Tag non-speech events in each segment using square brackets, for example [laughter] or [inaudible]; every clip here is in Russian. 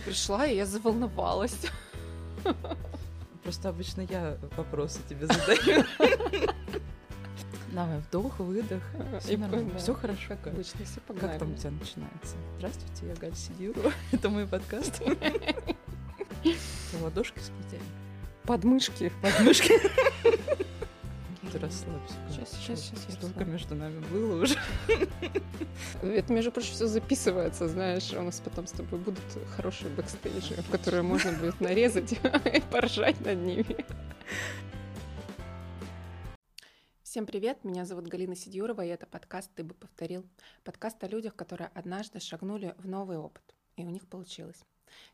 ты пришла, и я заволновалась. Просто обычно я вопросы тебе задаю. Давай, вдох, выдох. Все нормально. Все хорошо. Как обычно, все погнали. Как там у тебя начинается? Здравствуйте, я Галь Сидюрова. [laughs] Это мой подкаст. [laughs] Ладошки сплетели. Подмышки. Подмышки. Ты расслабься. Сейчас, сейчас, сейчас. Столько между нами было уже. [laughs] Это, между прочим, все записывается, знаешь. У нас потом с тобой будут хорошие бэкстейджи, в которые можно будет нарезать [laughs] и поржать над ними. Всем привет, меня зовут Галина Сидюрова, и это подкаст «Ты бы повторил». Подкаст о людях, которые однажды шагнули в новый опыт, и у них получилось.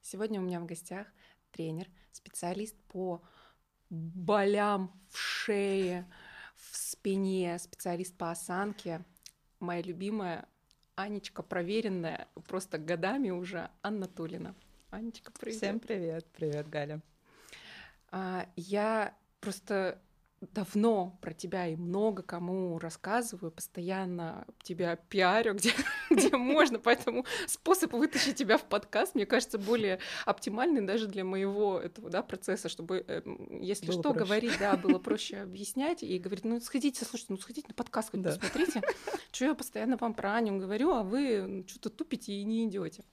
Сегодня у меня в гостях тренер, специалист по болям в шее, в спине, специалист по осанке, моя любимая Анечка, проверенная просто годами уже, Анна Тулина. Анечка, привет. Всем привет. Привет, Галя. А, я просто давно про тебя и много кому рассказываю, постоянно тебя пиарю, [laughs] где, где можно, поэтому способ вытащить тебя в подкаст, мне кажется, более оптимальный даже для моего этого да, процесса, чтобы, э, если было что, проще. говорить, да, было проще объяснять и говорить, ну сходите, слушайте, ну сходите на подкаст хоть да. посмотрите, что я постоянно вам про Аню говорю, а вы что-то тупите и не идете.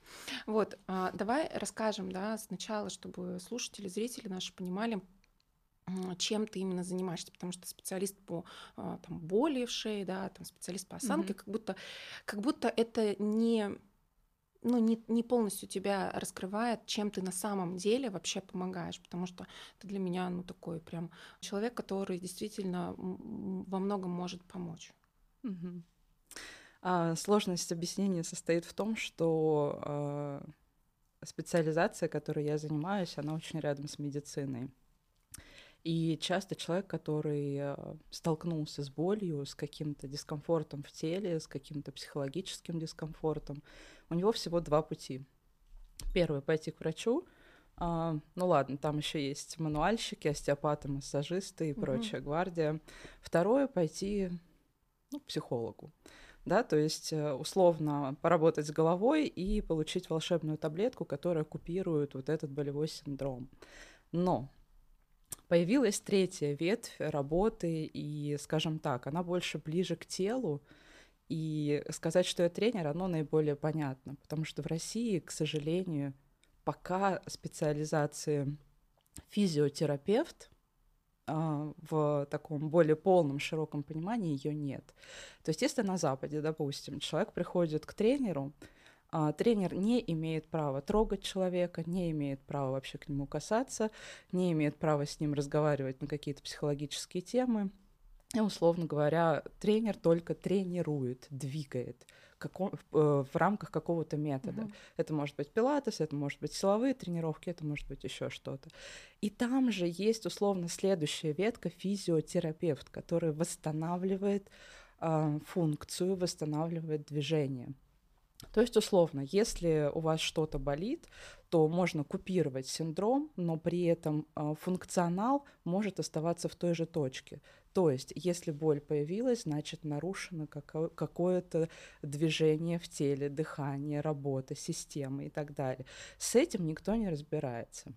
Вот, а, давай расскажем, да, сначала, чтобы слушатели, зрители наши понимали, чем ты именно занимаешься, потому что специалист по а, там, боли в шее, да, там, специалист по осанке, mm-hmm. как, будто, как будто это не, ну, не, не полностью тебя раскрывает, чем ты на самом деле вообще помогаешь, потому что ты для меня ну, такой прям человек, который действительно во многом может помочь. Mm-hmm. А, сложность объяснения состоит в том, что а, специализация, которой я занимаюсь, она очень рядом с медициной. И часто человек, который э, столкнулся с болью, с каким-то дискомфортом в теле, с каким-то психологическим дискомфортом, у него всего два пути. Первый — пойти к врачу, а, ну ладно, там еще есть мануальщики, остеопаты, массажисты и прочая угу. гвардия. Второе — пойти ну, к психологу. Да, то есть э, условно поработать с головой и получить волшебную таблетку, которая купирует вот этот болевой синдром. Но Появилась третья ветвь работы, и, скажем так, она больше ближе к телу, и сказать, что я тренер, оно наиболее понятно, потому что в России, к сожалению, пока специализации физиотерапевт а, в таком более полном, широком понимании ее нет. То есть если на Западе, допустим, человек приходит к тренеру, тренер не имеет права трогать человека, не имеет права вообще к нему касаться, не имеет права с ним разговаривать на какие-то психологические темы. И, условно говоря, тренер только тренирует, двигает како, в, в рамках какого-то метода. Uh-huh. Это может быть пилатес, это может быть силовые тренировки, это может быть еще что-то. И там же есть условно следующая ветка физиотерапевт, который восстанавливает э, функцию, восстанавливает движение. То есть, условно, если у вас что-то болит, то можно купировать синдром, но при этом э, функционал может оставаться в той же точке. То есть, если боль появилась, значит нарушено какое-то движение в теле, дыхание, работа, система и так далее. С этим никто не разбирается.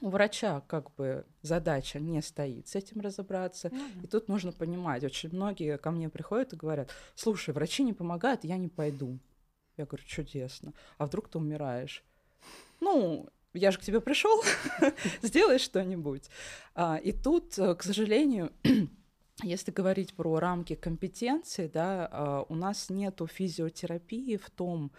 У врача как бы задача не стоит с этим разобраться. Mm-hmm. И тут нужно понимать, очень многие ко мне приходят и говорят, слушай, врачи не помогают, я не пойду. Я говорю, чудесно. А вдруг ты умираешь? Ну, я же к тебе пришел, [laughs] сделай что-нибудь. А, и тут, э, к сожалению, [clears throat] если говорить про рамки компетенции, да, а, у нас нету физиотерапии в том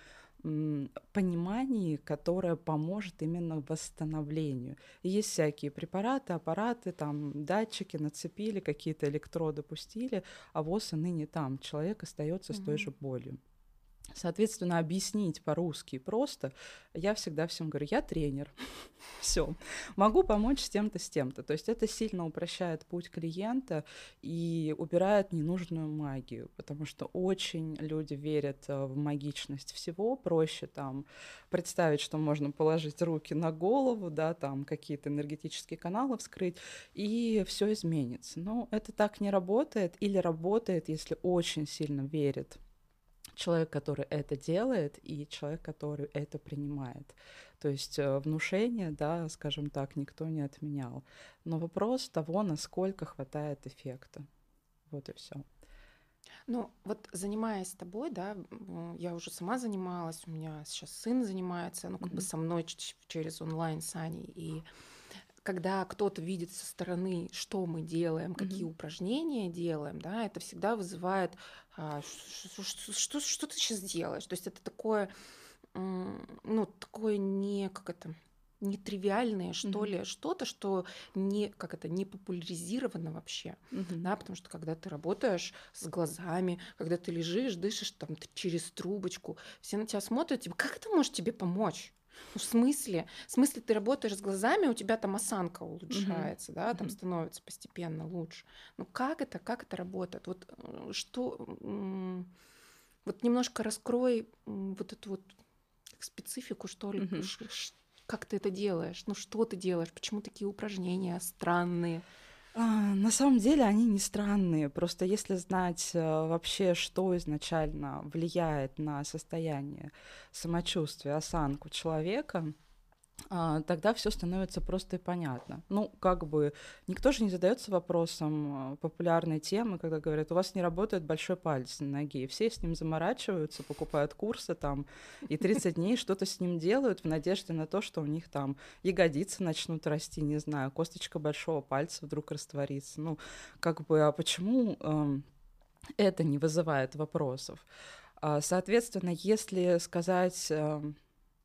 понимании, которое поможет именно восстановлению. Есть всякие препараты, аппараты, там датчики нацепили, какие-то электроды пустили, а ВОЗ и ныне там. Человек остается mm-hmm. с той же болью. Соответственно, объяснить по-русски просто, я всегда всем говорю, я тренер, [laughs] все, могу помочь с тем-то, с тем-то. То есть это сильно упрощает путь клиента и убирает ненужную магию, потому что очень люди верят э, в магичность всего, проще там представить, что можно положить руки на голову, да, там какие-то энергетические каналы вскрыть, и все изменится. Но это так не работает или работает, если очень сильно верит человек, который это делает, и человек, который это принимает. То есть э, внушение, да, скажем так, никто не отменял. Но вопрос того, насколько хватает эффекта. Вот и все. Ну, вот занимаясь тобой, да, я уже сама занималась, у меня сейчас сын занимается, ну, как mm-hmm. бы со мной через онлайн с Аней, и когда кто-то видит со стороны, что мы делаем, какие mm-hmm. упражнения делаем, да, это всегда вызывает, что, что, что ты сейчас делаешь? То есть это такое, ну, такое не, как это, нетривиальное, что mm-hmm. ли, что-то, что не, как это, не популяризировано вообще, mm-hmm. да, потому что когда ты работаешь с глазами, когда ты лежишь, дышишь там через трубочку, все на тебя смотрят, типа, как это может тебе помочь? Ну, в смысле? В смысле, ты работаешь с глазами, у тебя там осанка улучшается, mm-hmm. да, там mm-hmm. становится постепенно лучше. Ну, как это, как это работает? Вот э, что... Вот немножко раскрой вот эту вот специфику, что ли, mm-hmm как ты это делаешь? Ну что ты делаешь? Почему такие упражнения странные? А, на самом деле они не странные. Просто если знать э, вообще, что изначально влияет на состояние самочувствия, осанку человека, тогда все становится просто и понятно. Ну, как бы никто же не задается вопросом а, популярной темы, когда говорят, у вас не работает большой палец на ноге. Все с ним заморачиваются, покупают курсы там, и 30 дней что-то с ним делают в надежде на то, что у них там ягодицы начнут расти, не знаю, косточка большого пальца вдруг растворится. Ну, как бы, а почему э, это не вызывает вопросов? Соответственно, если сказать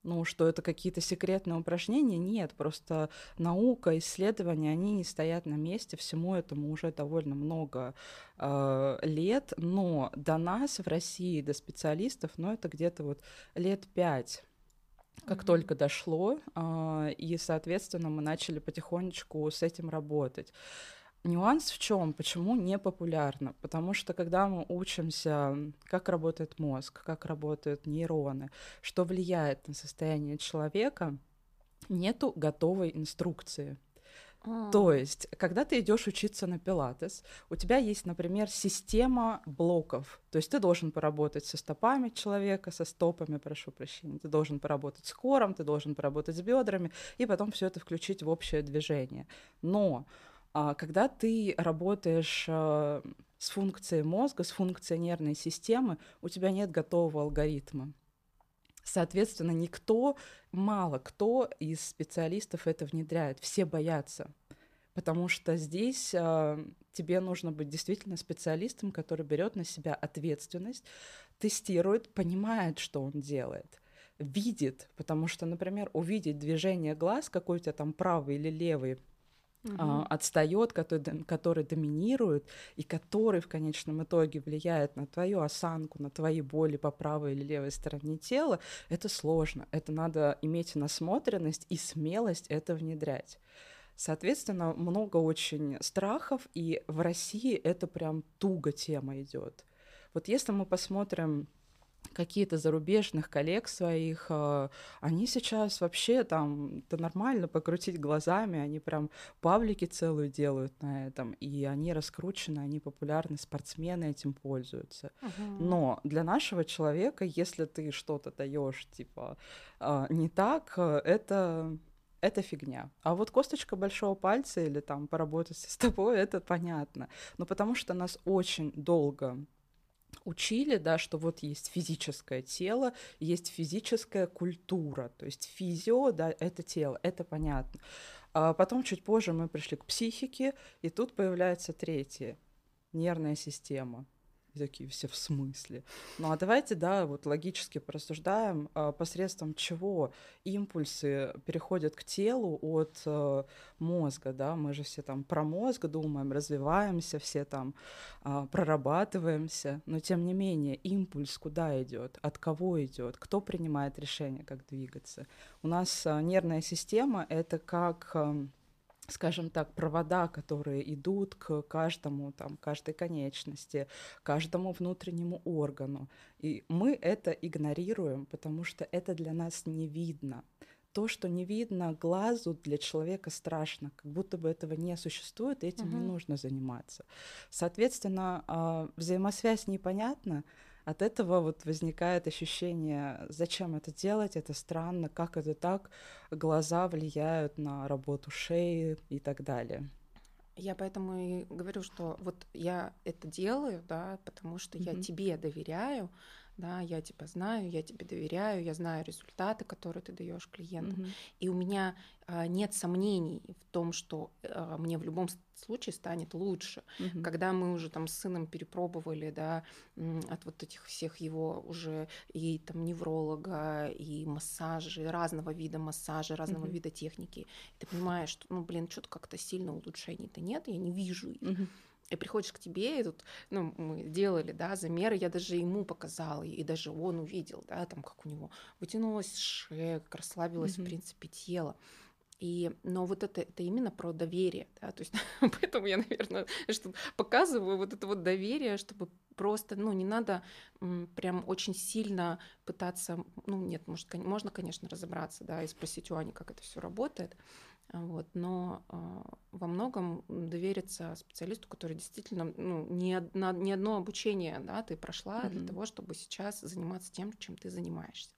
ну, что это какие-то секретные упражнения. Нет, просто наука, исследования, они не стоят на месте. Всему этому уже довольно много э, лет. Но до нас в России, до специалистов, ну, это где-то вот лет пять как mm-hmm. только дошло, э, и, соответственно, мы начали потихонечку с этим работать. Нюанс в чем? Почему не популярно? Потому что когда мы учимся, как работает мозг, как работают нейроны, что влияет на состояние человека, нету готовой инструкции. А. То есть, когда ты идешь учиться на пилатес, у тебя есть, например, система блоков. То есть ты должен поработать со стопами человека, со стопами, прошу прощения, ты должен поработать с кором, ты должен поработать с бедрами, и потом все это включить в общее движение. Но а когда ты работаешь э, с функцией мозга, с функцией нервной системы, у тебя нет готового алгоритма. Соответственно, никто, мало кто из специалистов это внедряет. Все боятся. Потому что здесь э, тебе нужно быть действительно специалистом, который берет на себя ответственность, тестирует, понимает, что он делает видит, потому что, например, увидеть движение глаз, какой у тебя там правый или левый, угу. а, отстает, который, который доминирует и который в конечном итоге влияет на твою осанку, на твои боли по правой или левой стороне тела, это сложно. Это надо иметь насмотренность и смелость это внедрять. Соответственно, много очень страхов, и в России это прям туго тема идет. Вот если мы посмотрим какие-то зарубежных коллег своих, э, они сейчас вообще там, это нормально покрутить глазами, они прям паблики целую делают на этом, и они раскручены, они популярны, спортсмены этим пользуются. Uh-huh. Но для нашего человека, если ты что-то даешь, типа, э, не так, э, это это фигня. А вот косточка большого пальца или там поработать [laughs] с тобой, это понятно. Но потому что нас очень долго учили, да, что вот есть физическое тело, есть физическая культура, то есть физио, да, это тело, это понятно. А потом чуть позже мы пришли к психике, и тут появляется третье, нервная система. Такие все в смысле. Ну а давайте, да, вот логически порассуждаем, а, посредством чего импульсы переходят к телу от а, мозга, да, мы же все там про мозг думаем, развиваемся, все там а, прорабатываемся, но тем не менее импульс куда идет, от кого идет, кто принимает решение, как двигаться. У нас а, нервная система это как а, скажем так, провода, которые идут к каждому, там, каждой конечности, каждому внутреннему органу. И мы это игнорируем, потому что это для нас не видно. То, что не видно глазу, для человека страшно, как будто бы этого не существует, и этим угу. не нужно заниматься. Соответственно, а, взаимосвязь непонятна, от этого вот возникает ощущение, зачем это делать, это странно, как это так, глаза влияют на работу шеи и так далее. Я поэтому и говорю, что вот я это делаю, да, потому что mm-hmm. я тебе доверяю, да, я тебя знаю, я тебе доверяю, я знаю результаты, которые ты даешь клиентам, mm-hmm. и у меня а, нет сомнений в том, что а, мне в любом случае станет лучше. Mm-hmm. Когда мы уже там с сыном перепробовали, да, от вот этих всех его уже и там невролога, и массажи, разного вида массажа, разного mm-hmm. вида техники, ты понимаешь, что, ну, блин, что-то как-то сильно улучшений-то нет, я не вижу их. Mm-hmm и приходишь к тебе, и тут, ну, мы делали, да, замеры, я даже ему показала, и даже он увидел, да, там, как у него вытянулась шея, как расслабилось, mm-hmm. в принципе, тело. И, но вот это, это именно про доверие, да, то есть [laughs] поэтому я, наверное, что показываю вот это вот доверие, чтобы просто, ну, не надо м, прям очень сильно пытаться, ну, нет, может, можно, конечно, разобраться, да, и спросить у Ани, как это все работает, вот, но э, во многом довериться специалисту, который действительно ну, не, одно, не одно обучение да, ты прошла mm-hmm. для того, чтобы сейчас заниматься тем, чем ты занимаешься.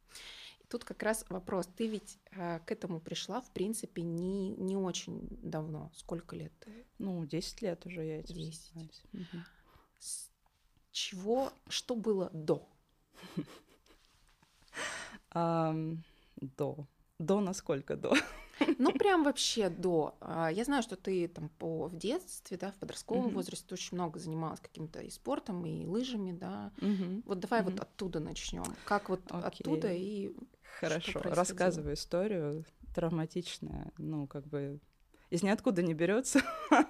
И тут как раз вопрос, ты ведь э, к этому пришла, в принципе, не, не очень давно. Сколько лет? Ну, 10 лет уже я этим 10. занимаюсь. Угу. С чего, что было до? [laughs] До. До насколько до? [laughs] Ну, прям вообще до. А, я знаю, что ты там по, в детстве, да, в подростковом mm-hmm. возрасте очень много занималась каким-то и спортом, и лыжами, да. Mm-hmm. Вот давай mm-hmm. вот оттуда начнем. Как вот okay. оттуда и Хорошо, рассказываю историю травматичная, ну, как бы из ниоткуда не берется, [laughs]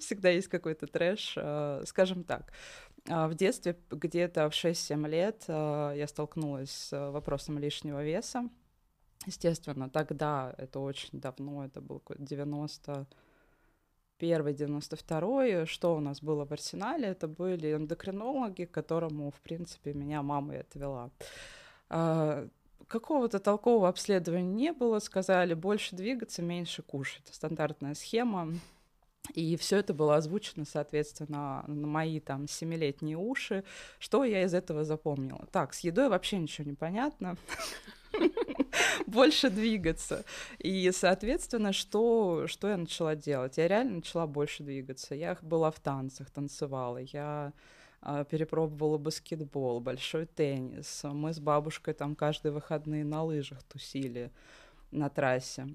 всегда есть какой-то трэш. А, скажем так, а, в детстве, где-то в 6-7 лет, я столкнулась с вопросом лишнего веса. Естественно, тогда, это очень давно, это был 90 первый, 92 что у нас было в арсенале, это были эндокринологи, к которому, в принципе, меня мама и отвела. А, какого-то толкового обследования не было, сказали, больше двигаться, меньше кушать. Стандартная схема. И все это было озвучено, соответственно, на мои там семилетние уши. Что я из этого запомнила? Так, с едой вообще ничего не понятно. [laughs] больше двигаться. И, соответственно, что, что я начала делать? Я реально начала больше двигаться. Я была в танцах, танцевала. Я а, перепробовала баскетбол, большой теннис. Мы с бабушкой там каждые выходные на лыжах тусили на трассе.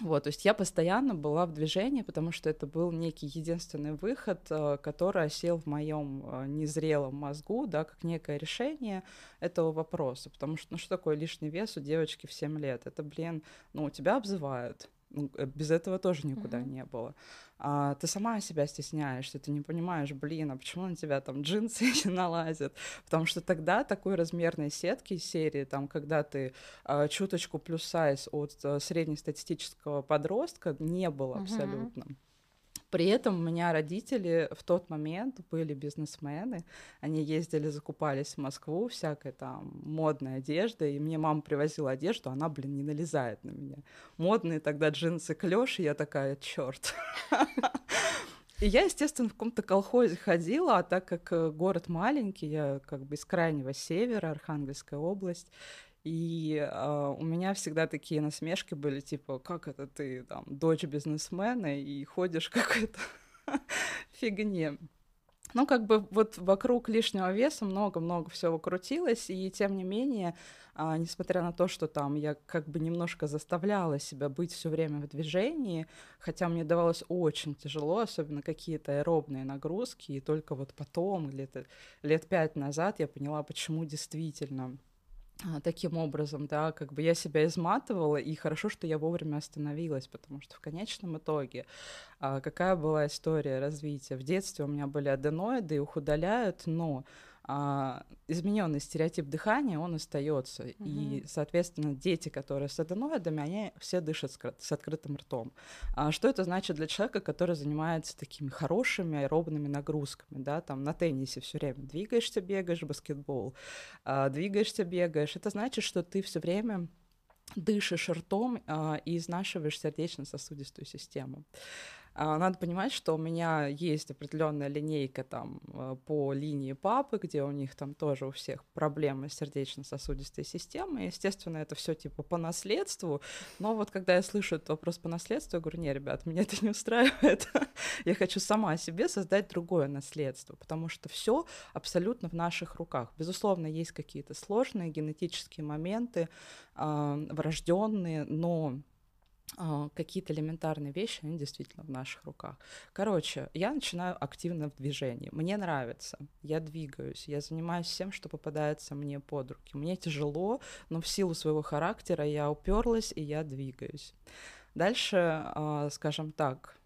Вот, то есть я постоянно была в движении, потому что это был некий единственный выход, э, который осел в моем э, незрелом мозгу, да, как некое решение этого вопроса. Потому что, ну что такое лишний вес у девочки в 7 лет? Это, блин, ну тебя обзывают, без этого тоже никуда mm-hmm. не было. А, ты сама себя стесняешься, ты не понимаешь, блин, а почему на тебя там джинсы [laughs] эти налазят? Потому что тогда такой размерной сетки серии, там, когда ты а, чуточку плюс сайз от а, среднестатистического подростка, не было mm-hmm. абсолютно. При этом у меня родители в тот момент были бизнесмены, они ездили, закупались в Москву, всякой там модной одеждой, и мне мама привозила одежду, она, блин, не налезает на меня. Модные тогда джинсы клеш, и я такая, черт. И я, естественно, в каком-то колхозе ходила, а так как э, город маленький, я как бы из крайнего севера, Архангельская область, и э, у меня всегда такие насмешки были, типа, как это ты, там, дочь бизнесмена и ходишь какой-то [laughs] фигне. Ну, как бы вот вокруг лишнего веса много-много всего крутилось, и тем не менее, а, несмотря на то, что там я как бы немножко заставляла себя быть все время в движении, хотя мне давалось очень тяжело, особенно какие-то аэробные нагрузки, и только вот потом, лет, лет пять назад, я поняла, почему действительно таким образом, да, как бы я себя изматывала, и хорошо, что я вовремя остановилась, потому что в конечном итоге а, какая была история развития? В детстве у меня были аденоиды, их удаляют, но а, измененный стереотип дыхания, он остается. Угу. И, соответственно, дети, которые с аденоидами, они все дышат с, открытым ртом. А что это значит для человека, который занимается такими хорошими аэробными нагрузками, да, там на теннисе все время двигаешься, бегаешь, баскетбол, а, двигаешься, бегаешь. Это значит, что ты все время дышишь ртом а, и изнашиваешь сердечно-сосудистую систему. А, надо понимать, что у меня есть определенная линейка там э, по линии папы, где у них там тоже у всех проблемы с сердечно-сосудистой системой. Естественно, это все типа по наследству. Но вот когда я слышу этот вопрос по наследству, я говорю, не, ребят, меня это не устраивает. [laughs] я хочу сама себе создать другое наследство, потому что все абсолютно в наших руках. Безусловно, есть какие-то сложные генетические моменты, э, врожденные, но а, какие-то элементарные вещи, они действительно в наших руках. Короче, я начинаю активно в движении. Мне нравится, я двигаюсь, я занимаюсь всем, что попадается мне под руки. Мне тяжело, но в силу своего характера я уперлась и я двигаюсь. Дальше, а, скажем так,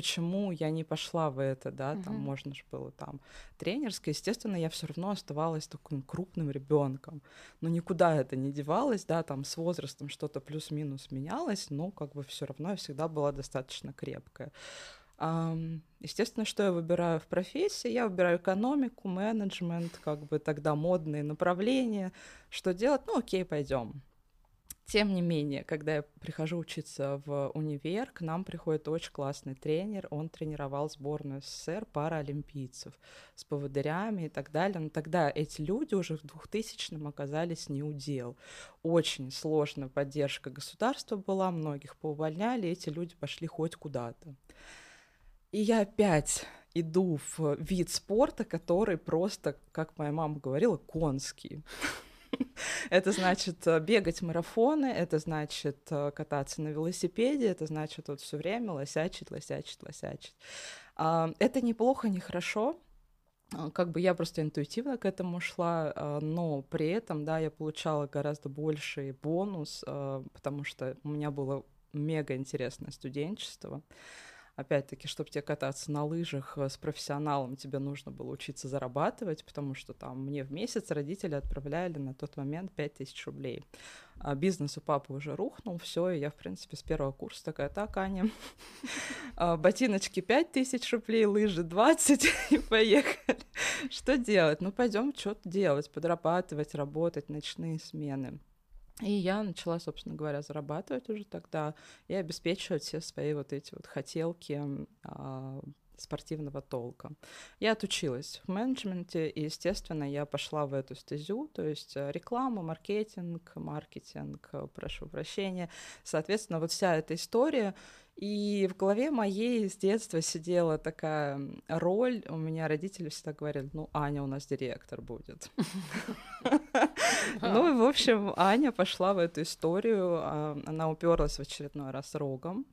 почему я не пошла в это, да, там угу. можно же было там тренерское, естественно, я все равно оставалась таким крупным ребенком, но никуда это не девалось, да, там с возрастом что-то плюс-минус менялось, но как бы все равно я всегда была достаточно крепкая. Естественно, что я выбираю в профессии? Я выбираю экономику, менеджмент, как бы тогда модные направления. Что делать? Ну, окей, пойдем. Тем не менее, когда я прихожу учиться в универ, к нам приходит очень классный тренер, он тренировал сборную СССР паралимпийцев с поводырями и так далее. Но тогда эти люди уже в 2000-м оказались не у дел. Очень сложная поддержка государства была, многих поувольняли, эти люди пошли хоть куда-то. И я опять иду в вид спорта, который просто, как моя мама говорила, конский. [laughs] Это значит э, бегать марафоны, это значит э, кататься на велосипеде, это значит вот все время лосячить, лосячить, лосячить. А, это неплохо, не хорошо, а, как бы я просто интуитивно к этому шла, а, но при этом, да, я получала гораздо больший бонус, потому что у меня было мега интересное студенчество опять-таки, чтобы тебе кататься на лыжах э, с профессионалом, тебе нужно было учиться зарабатывать, потому что там мне в месяц родители отправляли на тот момент 5000 рублей. А бизнес у папы уже рухнул, все, и я, в принципе, с первого курса такая, так, Аня, [laughs] а, ботиночки 5000 рублей, лыжи 20, [laughs] и поехали. Что делать? Ну, пойдем что-то делать, подрабатывать, работать, ночные смены. И я начала, собственно говоря, зарабатывать уже тогда и обеспечивать все свои вот эти вот хотелки а, спортивного толка. Я отучилась в менеджменте, и, естественно, я пошла в эту стезю, то есть э, реклама, маркетинг, маркетинг, э, прошу прощения. Соответственно, вот вся эта история, и в голове моей с детства сидела такая роль. У меня родители всегда говорили, ну, Аня у нас директор будет. Ну, и, в общем, Аня пошла в эту историю. А, она уперлась в очередной раз рогом.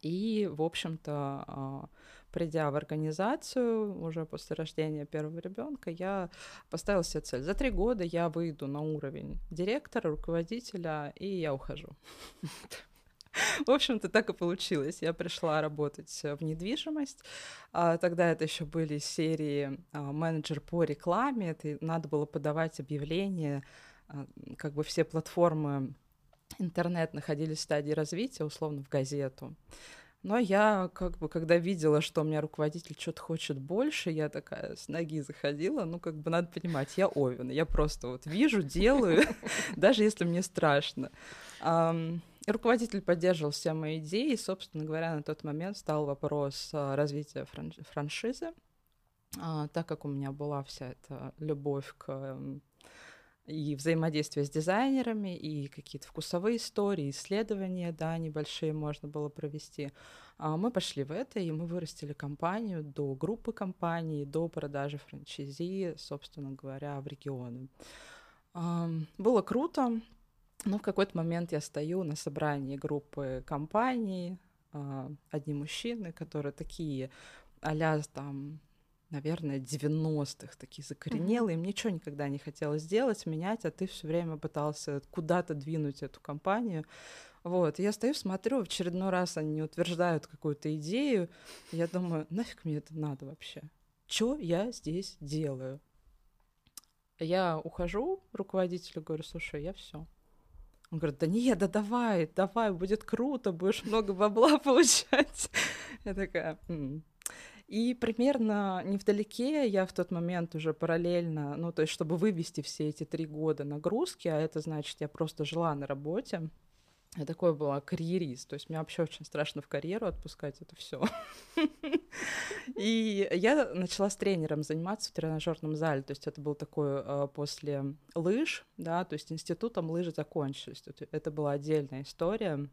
И, в общем-то, а, придя в организацию уже после рождения первого ребенка, я поставила себе цель. За три года я выйду на уровень директора, руководителя, и я ухожу. В общем-то, так и получилось. Я пришла работать в недвижимость. А, тогда это еще были серии а, менеджер по рекламе. Это надо было подавать объявления. А, как бы все платформы интернет находились в стадии развития, условно, в газету. Но я, как бы, когда видела, что у меня руководитель что-то хочет больше, я такая с ноги заходила. Ну, как бы, надо понимать, я Овен. Я просто вот вижу, делаю, [laughs] [laughs] даже если мне страшно. Руководитель поддерживал все мои идеи, и, собственно говоря, на тот момент стал вопрос а, развития фран- франшизы, а, так как у меня была вся эта любовь к и взаимодействие с дизайнерами, и какие-то вкусовые истории, исследования, да, небольшие можно было провести. А, мы пошли в это, и мы вырастили компанию до группы компаний, до продажи франчайзи, собственно говоря, в регионы. Было круто, но в какой-то момент я стою на собрании группы компаний, а, одни мужчины, которые такие а там, наверное, 90-х, такие закоренелые, mm-hmm. им ничего никогда не хотелось сделать, менять, а ты все время пытался куда-то двинуть эту компанию. Вот, я стою, смотрю, в очередной раз они утверждают какую-то идею, я думаю, нафиг мне это надо вообще? Что я здесь делаю? Я ухожу, руководителю говорю, слушай, я все, он говорит, да нет, да давай, давай, будет круто, будешь много бабла [laughs] получать. Я такая, М". И примерно невдалеке я в тот момент уже параллельно, ну, то есть, чтобы вывести все эти три года нагрузки, а это значит, я просто жила на работе, Я такой была карьерист, то есть мне вообще очень страшно в карьеру отпускать это все. [laughs] И я начала с тренером заниматься в тренажерном зале, то есть это был такой э, после лыж, да, то есть институтом лыжи закончились, это была отдельная история.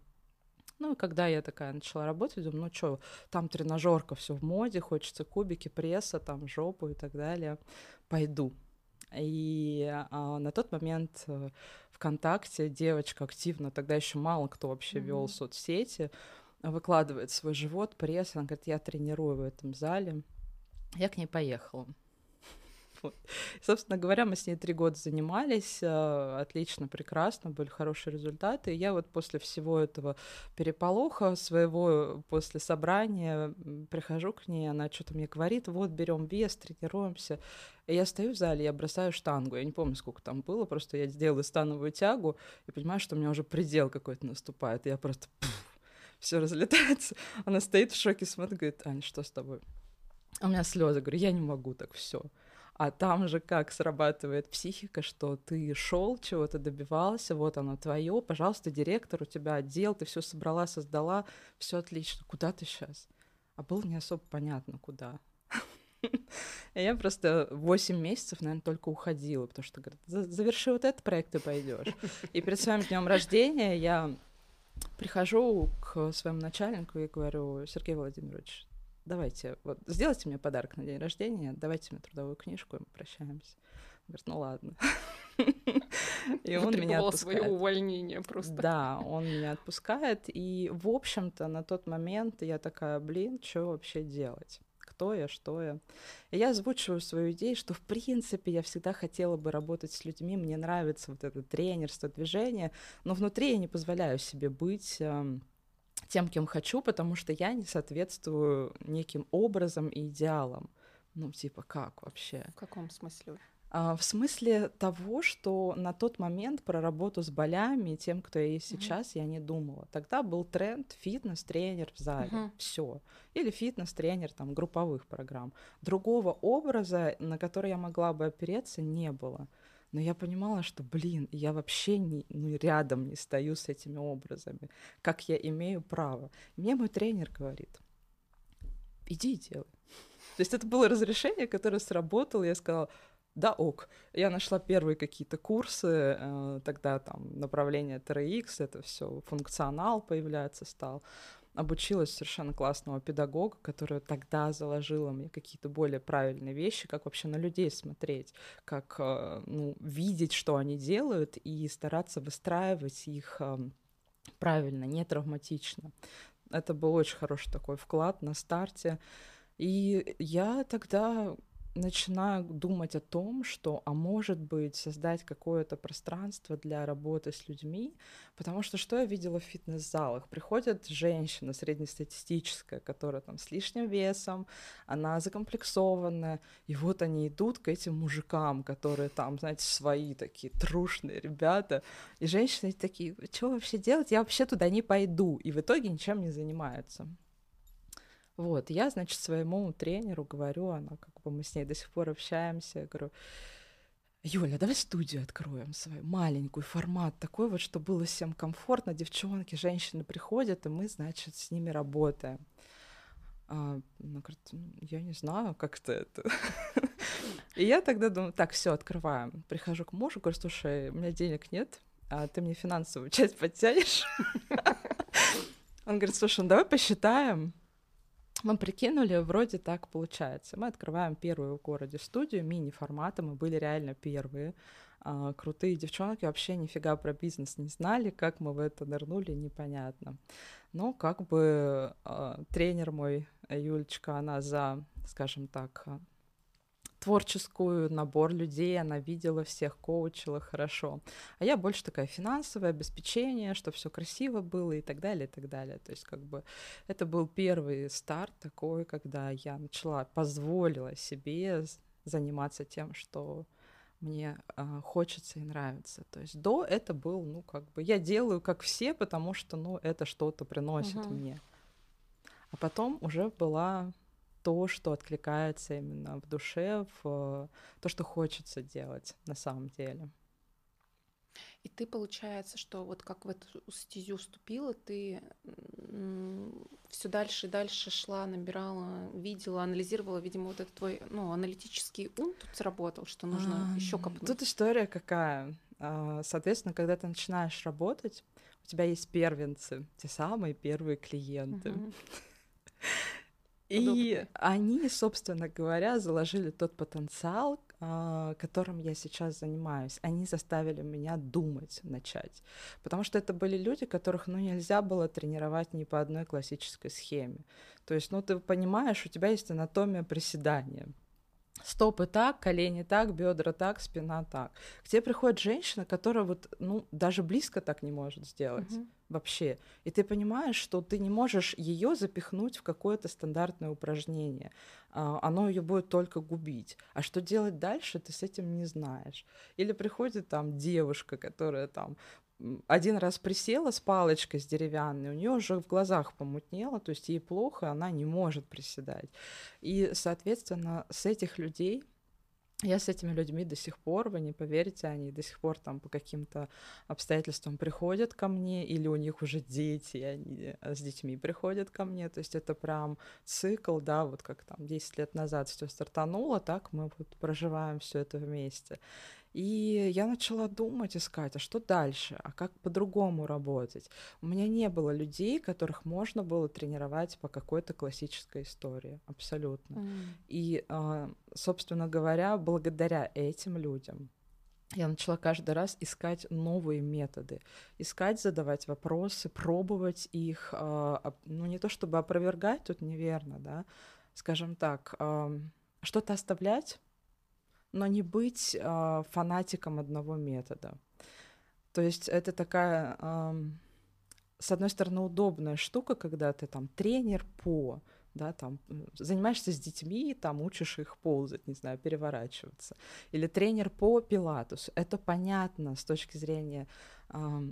Ну и когда я такая начала работать, думаю, ну что, там тренажерка, все в моде, хочется кубики, пресса, там жопу и так далее, пойду. И а, на тот момент э, ВКонтакте девочка активно, тогда еще мало кто вообще mm-hmm. вел соцсети, выкладывает свой живот, пресс, она говорит, я тренирую в этом зале. Я к ней поехала. Собственно говоря, мы с ней три года занимались, э, отлично, прекрасно, были хорошие результаты. И я вот после всего этого переполоха своего, после собрания, прихожу к ней, она что-то мне говорит, вот, берем вес, тренируемся. И я стою в зале, я бросаю штангу. Я не помню, сколько там было, просто я сделала становую тягу и понимаю, что у меня уже предел какой-то наступает. И я просто все разлетается. Она стоит в шоке, смотрит, говорит, Аня, что с тобой? А у меня слезы, говорю, я не могу так все. А там же как срабатывает психика, что ты шел, чего-то добивался, вот оно твое, пожалуйста, директор, у тебя отдел, ты все собрала, создала, все отлично. Куда ты сейчас? А было не особо понятно, куда. [laughs] Я просто 8 месяцев, наверное, только уходила, потому что говорят, заверши вот этот проект, и пойдешь. И перед своим днем рождения я прихожу к своему начальнику и говорю, Сергей Владимирович, давайте, вот, сделайте мне подарок на день рождения, давайте мне трудовую книжку, и мы прощаемся. Он говорит, ну ладно. [laughs] И он меня отпускает. свое увольнение просто. Да, он меня отпускает, и, в общем-то, на тот момент я такая, блин, что вообще делать? кто я, что я. И я озвучиваю свою идею, что, в принципе, я всегда хотела бы работать с людьми, мне нравится вот это тренерство, движение, но внутри я не позволяю себе быть эм, тем, кем хочу, потому что я не соответствую неким образом и идеалам. Ну, типа, как вообще? В каком смысле? А, в смысле того, что на тот момент про работу с болями, тем, кто я есть сейчас, mm-hmm. я не думала. Тогда был тренд фитнес-тренер в зале, mm-hmm. все. Или фитнес-тренер там групповых программ. Другого образа, на который я могла бы опереться, не было. Но я понимала, что, блин, я вообще не, ну, рядом не стою с этими образами, как я имею право. мне мой тренер говорит, иди и делай. То есть это было разрешение, которое сработало, я сказала, да, ок. Я нашла первые какие-то курсы, э, тогда там направление TRX, это все функционал появляться стал обучилась совершенно классного педагога, которая тогда заложила мне какие-то более правильные вещи, как вообще на людей смотреть, как э, ну, видеть, что они делают, и стараться выстраивать их эм, правильно, не травматично. Это был очень хороший такой вклад на старте. И я тогда начинаю думать о том, что, а может быть, создать какое-то пространство для работы с людьми, потому что что я видела в фитнес-залах? Приходит женщина среднестатистическая, которая там с лишним весом, она закомплексованная, и вот они идут к этим мужикам, которые там, знаете, свои такие трушные ребята, и женщины такие, что вообще делать? Я вообще туда не пойду, и в итоге ничем не занимаются. Вот, я, значит, своему тренеру говорю, она как бы мы с ней до сих пор общаемся, я говорю, Юля, давай студию откроем свою, маленькую, формат такой вот, чтобы было всем комфортно, девчонки, женщины приходят, и мы, значит, с ними работаем. А, она говорит, я не знаю, как это это. [laughs] И я тогда думаю, так, все, открываем. Прихожу к мужу, говорю, слушай, у меня денег нет, а ты мне финансовую часть подтянешь? [laughs] Он говорит, слушай, ну давай посчитаем. Мы прикинули, вроде так получается. Мы открываем первую в городе студию мини-формата, мы были реально первые. А, крутые девчонки вообще нифига про бизнес не знали, как мы в это нырнули, непонятно. Но как бы а, тренер мой, Юлечка, она за, скажем так, творческую, набор людей, она видела всех, коучила хорошо. А я больше такая финансовое обеспечение, чтобы все красиво было и так далее, и так далее. То есть как бы это был первый старт такой, когда я начала, позволила себе заниматься тем, что мне э, хочется и нравится. То есть до это был, ну, как бы, я делаю как все, потому что, ну, это что-то приносит uh-huh. мне. А потом уже была то, что откликается именно в душе, в то, что хочется делать на самом деле. И ты, получается, что вот как в эту стезю вступила, ты все дальше и дальше шла, набирала, видела, анализировала, видимо, вот этот твой, ну, аналитический ум тут сработал, что нужно а, еще копнуть. Тут история какая. А, соответственно, когда ты начинаешь работать, у тебя есть первенцы, те самые первые клиенты. Uh-huh. [laughs] И они, собственно говоря, заложили тот потенциал, а, которым я сейчас занимаюсь. Они заставили меня думать начать. Потому что это были люди, которых ну, нельзя было тренировать ни по одной классической схеме. То есть, ну, ты понимаешь, у тебя есть анатомия приседания. Стопы так, колени так, бедра так, спина так. К тебе приходит женщина, которая вот, ну, даже близко так не может сделать. Uh-huh вообще. И ты понимаешь, что ты не можешь ее запихнуть в какое-то стандартное упражнение. А, оно ее будет только губить. А что делать дальше, ты с этим не знаешь. Или приходит там девушка, которая там один раз присела с палочкой с деревянной, у нее уже в глазах помутнело, то есть ей плохо, она не может приседать. И, соответственно, с этих людей я с этими людьми до сих пор, вы не поверите, они до сих пор там по каким-то обстоятельствам приходят ко мне, или у них уже дети, и они э, с детьми приходят ко мне. То есть это прям цикл, да, вот как там 10 лет назад все стартануло, так мы вот проживаем все это вместе. И я начала думать, искать, а что дальше, а как по-другому работать. У меня не было людей, которых можно было тренировать по какой-то классической истории, абсолютно. Mm. И, а, собственно говоря, благодаря этим людям я начала каждый раз искать новые методы, искать, задавать вопросы, пробовать их, а, ну не то чтобы опровергать, тут неверно, да, скажем так, что-то оставлять, но не быть э, фанатиком одного метода. То есть это такая, э, с одной стороны, удобная штука, когда ты там тренер по, да, там занимаешься с детьми, там учишь их ползать, не знаю, переворачиваться, или тренер по пилатусу. Это понятно с точки зрения э,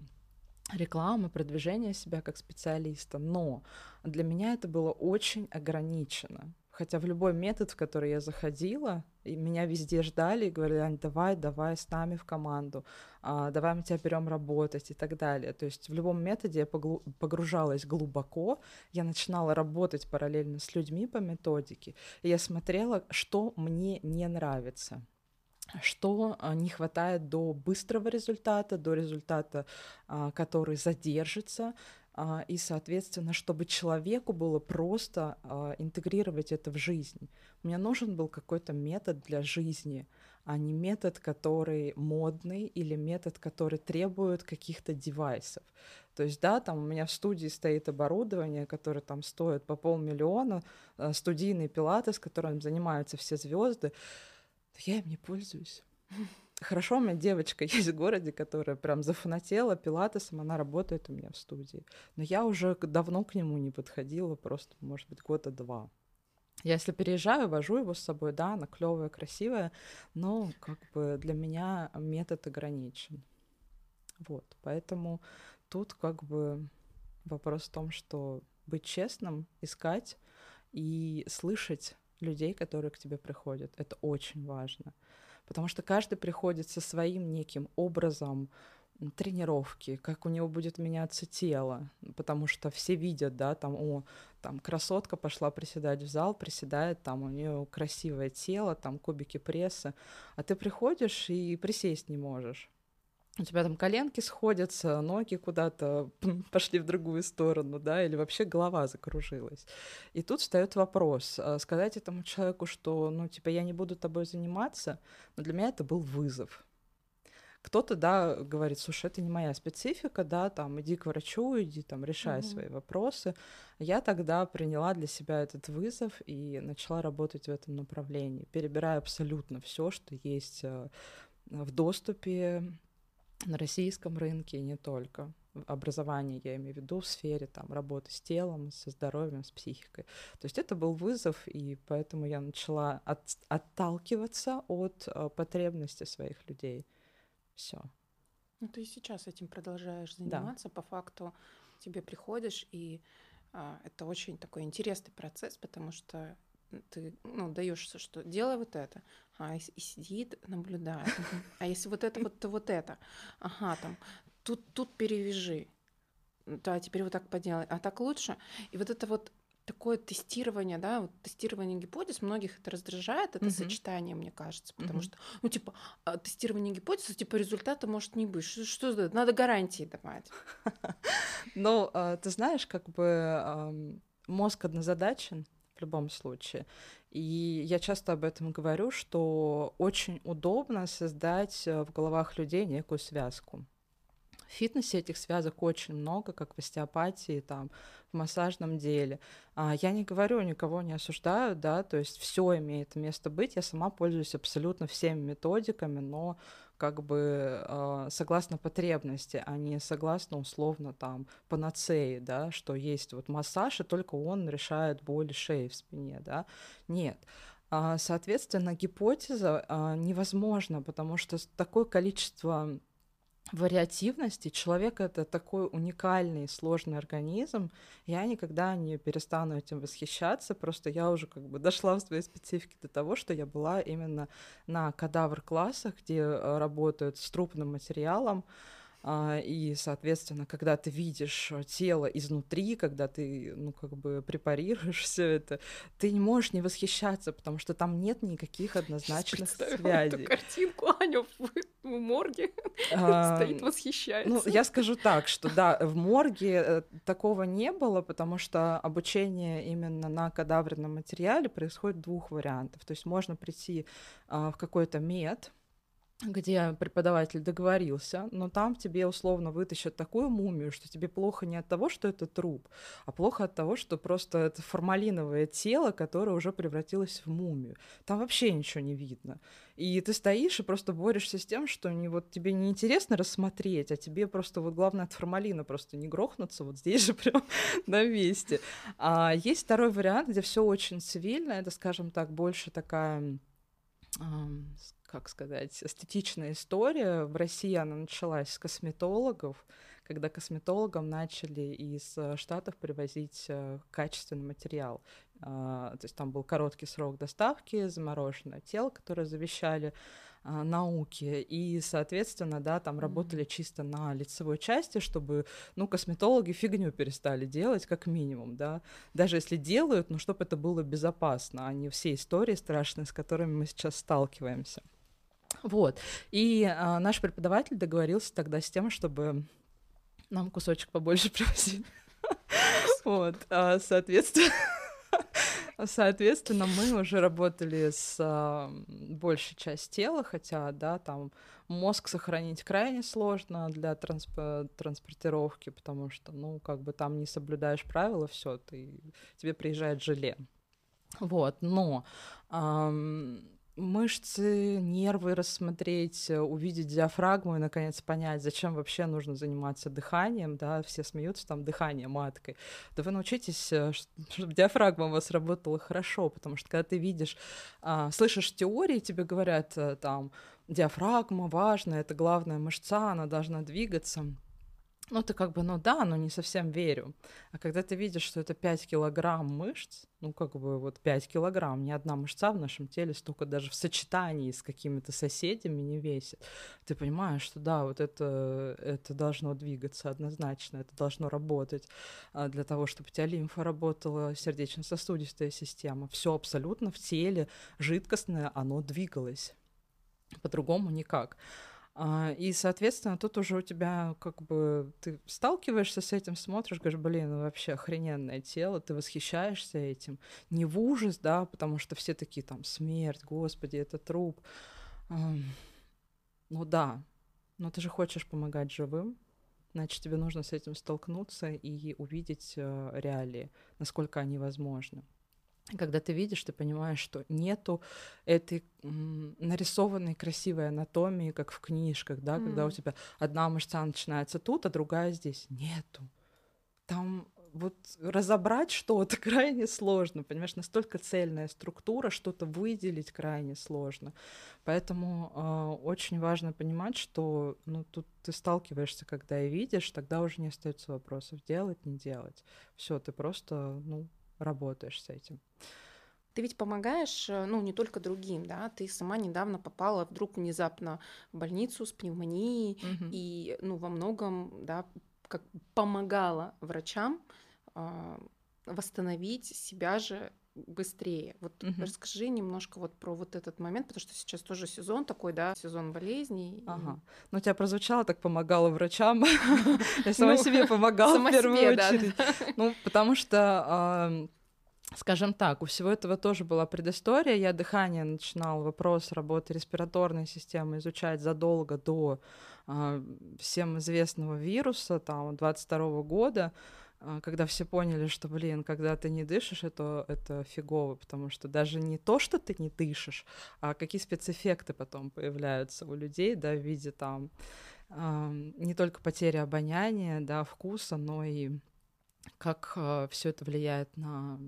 рекламы, продвижения себя как специалиста, но для меня это было очень ограничено. Хотя в любой метод, в который я заходила, и меня везде ждали и говорили, Ань, давай, давай с нами в команду, а, давай мы тебя берем работать и так далее. То есть в любом методе я погружалась глубоко, я начинала работать параллельно с людьми по методике, и я смотрела, что мне не нравится что а, не хватает до быстрого результата, до результата, а, который задержится, и, соответственно, чтобы человеку было просто а, интегрировать это в жизнь. Мне нужен был какой-то метод для жизни, а не метод, который модный или метод, который требует каких-то девайсов. То есть, да, там у меня в студии стоит оборудование, которое там стоит по полмиллиона, а, студийный пилаты, с которым занимаются все звезды. Я им не пользуюсь. [laughs] Хорошо, у меня девочка [laughs] есть в городе, которая прям зафанатела пилатесом, она работает у меня в студии. Но я уже давно к нему не подходила, просто, может быть, года два. Я если переезжаю, вожу его с собой, да, она клевая, красивая, но как бы для меня метод ограничен. Вот, поэтому тут как бы вопрос в том, что быть честным, искать и слышать людей, которые к тебе приходят. Это очень важно потому что каждый приходит со своим неким образом тренировки, как у него будет меняться тело, потому что все видят, да, там, о, там красотка пошла приседать в зал, приседает, там у нее красивое тело, там кубики пресса, а ты приходишь и присесть не можешь у тебя там коленки сходятся, ноги куда-то [laughs] пошли в другую сторону, да, или вообще голова закружилась. И тут встает вопрос, а, сказать этому человеку, что, ну, типа, я не буду тобой заниматься, но для меня это был вызов. Кто-то, да, говорит, слушай, это не моя специфика, да, там, иди к врачу, иди там, решай mm-hmm. свои вопросы. Я тогда приняла для себя этот вызов и начала работать в этом направлении, перебирая абсолютно все, что есть э, в доступе, на российском рынке и не только. Образование, я имею в виду, в сфере там, работы с телом, со здоровьем, с психикой. То есть это был вызов, и поэтому я начала от, отталкиваться от uh, потребностей своих людей. Все. Ну, ты и сейчас этим продолжаешь заниматься. Да. По факту тебе приходишь, и а, это очень такой интересный процесс, потому что ты ну, даешься, что делай вот это, а и, и сидит, наблюдает. А если вот это, вот то вот это. Ага, там, тут, тут перевяжи. Да, теперь вот так поделай. А так лучше. И вот это вот такое тестирование, да, вот тестирование гипотез, многих это раздражает, это mm-hmm. сочетание, мне кажется, потому mm-hmm. что, ну, типа, а, тестирование гипотез, типа, результата может не быть. Что, что надо гарантии давать. [laughs] Ну, а, ты знаешь, как бы мозг однозадачен в любом случае. И я часто об этом говорю, что очень удобно создать э, в головах людей некую связку. В фитнесе этих связок очень много, как в остеопатии, там, в массажном деле. А, я не говорю, никого не осуждаю, да, то есть все имеет место быть. Я сама пользуюсь абсолютно всеми методиками, но как бы э, согласно потребности, а не согласно условно там панацеи, да, что есть вот массаж, и только он решает боли шеи в спине, да. Нет. А, соответственно, гипотеза а, невозможна, потому что такое количество вариативности. Человек — это такой уникальный, сложный организм. Я никогда не перестану этим восхищаться. Просто я уже как бы дошла в своей специфике до того, что я была именно на кадавр-классах, где э, работают с трупным материалом, а, и, соответственно, когда ты видишь э, тело изнутри, когда ты, ну, как бы препарируешь все это, ты не можешь не восхищаться, потому что там нет никаких однозначных связей. эту картинку в морге [laughs] стоит, восхищается. Ну, я скажу так, что да, в морге э, такого не было, потому что обучение именно на кадавренном материале происходит двух вариантов. То есть можно прийти а, в какой-то мед, где преподаватель договорился, но там тебе условно вытащат такую мумию, что тебе плохо не от того, что это труп, а плохо от того, что просто это формалиновое тело, которое уже превратилось в мумию. Там вообще ничего не видно. И ты стоишь и просто борешься с тем, что не, вот тебе не интересно рассмотреть, а тебе просто вот главное от формалина просто не грохнуться вот здесь же [laughs] прям на месте. А есть второй вариант, где все очень цивильно, это, скажем так, больше такая как сказать, эстетичная история. В России она началась с косметологов, когда косметологам начали из э, Штатов привозить э, качественный материал. А, то есть там был короткий срок доставки, замороженное тело, которое завещали а, науки, и, соответственно, да, там работали чисто на лицевой части, чтобы, ну, косметологи фигню перестали делать, как минимум, да, даже если делают, ну, чтобы это было безопасно, а не все истории страшные, с которыми мы сейчас сталкиваемся. Вот. И а, наш преподаватель договорился тогда с тем, чтобы нам кусочек побольше [laughs] привозили. Вот, а, соответственно, [laughs] соответственно, мы уже работали с а, большей частью тела, хотя, да, там мозг сохранить крайне сложно для трансп- транспортировки, потому что, ну, как бы там не соблюдаешь правила, все, ты тебе приезжает желе. Вот, но мышцы, нервы рассмотреть, э, увидеть диафрагму и, наконец, понять, зачем вообще нужно заниматься дыханием, да, все смеются там дыхание маткой. Да вы научитесь, э, [laughs] чтобы диафрагма у вас работала хорошо, потому что когда ты видишь, а, слышишь теории, тебе говорят э, там, диафрагма важна, это главная мышца, она должна двигаться, ну, ты как бы, ну да, но не совсем верю. А когда ты видишь, что это 5 килограмм мышц, ну, как бы вот 5 килограмм, ни одна мышца в нашем теле столько даже в сочетании с какими-то соседями не весит, ты понимаешь, что да, вот это, это должно двигаться однозначно, это должно работать а, для того, чтобы у тебя лимфа работала, сердечно-сосудистая система, все абсолютно в теле жидкостное, оно двигалось. По-другому никак. А, и, соответственно, тут уже у тебя как бы ты сталкиваешься с этим, смотришь, говоришь, блин, ну вообще охрененное тело, ты восхищаешься этим. Не в ужас, да, потому что все такие там смерть, господи, это труп. Ну да, но ты же хочешь помогать живым, значит, тебе нужно с этим столкнуться и увидеть э, реалии, насколько они возможны когда ты видишь, ты понимаешь, что нету этой нарисованной красивой анатомии, как в книжках, да, mm. когда у тебя одна мышца начинается тут, а другая здесь. Нету. Там вот разобрать что-то [laughs] крайне сложно, понимаешь, настолько цельная структура, что-то выделить крайне сложно. Поэтому э, очень важно понимать, что ну, тут ты сталкиваешься, когда и видишь, тогда уже не остается вопросов, делать, не делать. Все, ты просто ну, работаешь с этим. ты ведь помогаешь, э, ну, не только другим, да, ты сама недавно попала вдруг внезапно в больницу с пневмонией Мгм. и, ну, во многом, да, как помогала врачам а, восстановить себя же быстрее. Вот Мгм. расскажи немножко вот про вот этот момент, потому что сейчас тоже сезон такой, да, сезон болезней. и- Ага. Ну, у тебя прозвучало, так помогала врачам. [laughs] Я сама Ну, себе помогала в первую очередь. Ну, потому что, скажем так, у всего этого тоже была предыстория. Я дыхание начинала, вопрос работы респираторной системы изучать задолго до а, всем известного вируса, там, 22 года, когда все поняли, что, блин, когда ты не дышишь, это, это фигово, потому что даже не то, что ты не дышишь, а какие спецэффекты потом появляются у людей, да, в виде там ам, не только потери обоняния, да, вкуса, но и как все это влияет на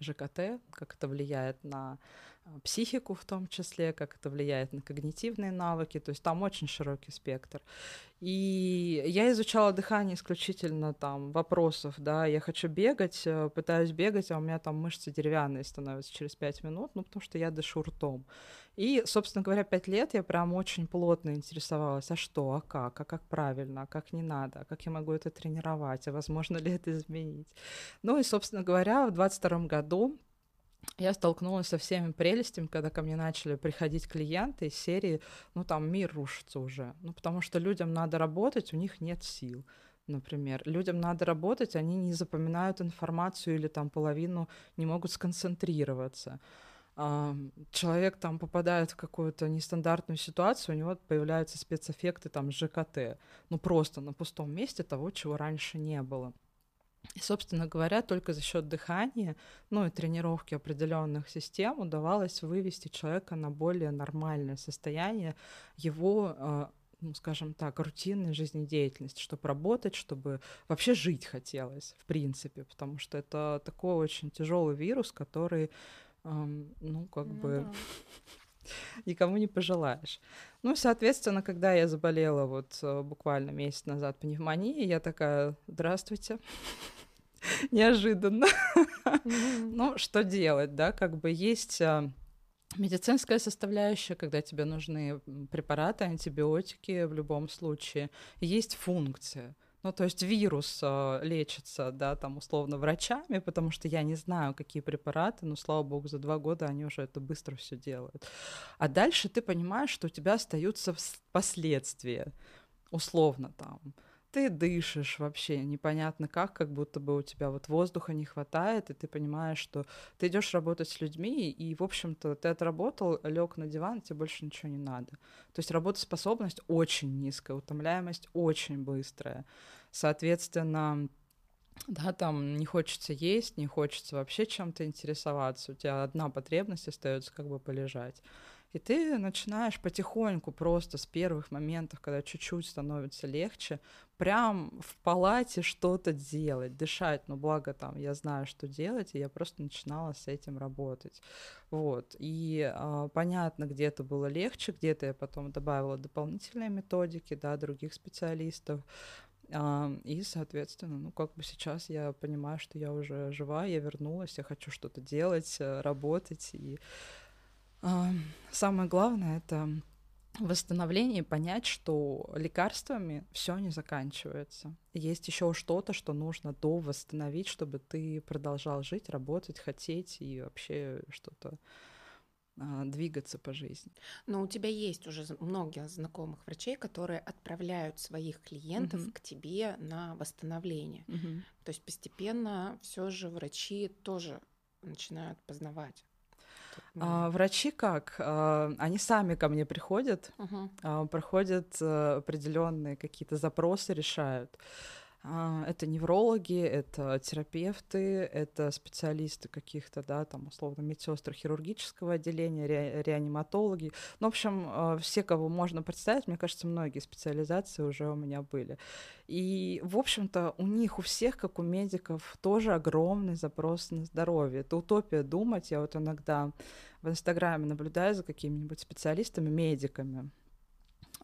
ЖКТ, как это влияет на а, психику в том числе, как это влияет на когнитивные навыки, то есть там очень широкий спектр. И я изучала дыхание исключительно там вопросов, да, я хочу бегать, э, пытаюсь бегать, а у меня там мышцы деревянные становятся через пять минут, ну, потому что я дышу ртом. И, собственно говоря, пять лет я прям очень плотно интересовалась, а что, а как, а как правильно, а как не надо, а как я могу это тренировать, а возможно ли это изменить. Ну и, собственно говоря, в 22 году я столкнулась со всеми прелестями, когда ко мне начали приходить клиенты из серии, ну там мир рушится уже, ну потому что людям надо работать, у них нет сил, например. Людям надо работать, они не запоминают информацию или там половину не могут сконцентрироваться. Человек там попадает в какую-то нестандартную ситуацию, у него появляются спецэффекты там ЖКТ, ну просто на пустом месте того, чего раньше не было. И, собственно говоря, только за счет дыхания, ну и тренировки определенных систем удавалось вывести человека на более нормальное состояние его, э, ну, скажем так, рутинной жизнедеятельности, чтобы работать, чтобы вообще жить хотелось, в принципе, потому что это такой очень тяжелый вирус, который, ну, как Ну бы да. [laughs] никому не пожелаешь. Ну, соответственно, когда я заболела вот э, буквально месяц назад пневмонией, я такая, здравствуйте, [laughs] неожиданно. Ну, что делать, да, как бы есть а, медицинская составляющая, когда тебе нужны препараты, антибиотики в любом случае, есть функция. Ну, то есть вирус а, лечится, да, там, условно, врачами, потому что я не знаю, какие препараты, но, слава богу, за два года они уже это быстро все делают. А дальше ты понимаешь, что у тебя остаются последствия, условно, там, ты дышишь вообще непонятно как, как будто бы у тебя вот воздуха не хватает, и ты понимаешь, что ты идешь работать с людьми, и, в общем-то, ты отработал, лег на диван, тебе больше ничего не надо. То есть работоспособность очень низкая, утомляемость очень быстрая. Соответственно, да, там не хочется есть, не хочется вообще чем-то интересоваться. У тебя одна потребность остается как бы полежать. И ты начинаешь потихоньку просто с первых моментов, когда чуть-чуть становится легче, прям в палате что-то делать, дышать. Но благо там я знаю, что делать, и я просто начинала с этим работать. Вот. И а, понятно, где-то было легче, где-то я потом добавила дополнительные методики, да, других специалистов. А, И, соответственно, ну, как бы сейчас я понимаю, что я уже жива, я вернулась, я хочу что-то делать, э, работать. И самое главное — это восстановление и понять, что лекарствами все не заканчивается. Есть еще что-то, что нужно до восстановить, чтобы ты продолжал жить, работать, хотеть и вообще что-то а, двигаться по жизни. Но у тебя есть уже много знакомых врачей, которые отправляют своих клиентов Мгм. к тебе на восстановление. То есть постепенно все же врачи тоже начинают познавать. А, врачи как? А, они сами ко мне приходят, Мгм. а, проходят э, определенные какие-то запросы, решают. А, Это неврологи, это терапевты, это специалисты каких-то, да, там, условно, медсестры хирургического отделения, ре- реаниматологи. Ну, в общем, э, все, кого можно представить, мне кажется, многие специализации уже у меня были. И, в общем-то, у них, у всех, как у медиков, тоже огромный запрос на здоровье. Это утопия думать. Я вот иногда в Инстаграме наблюдаю за какими-нибудь специалистами, медиками,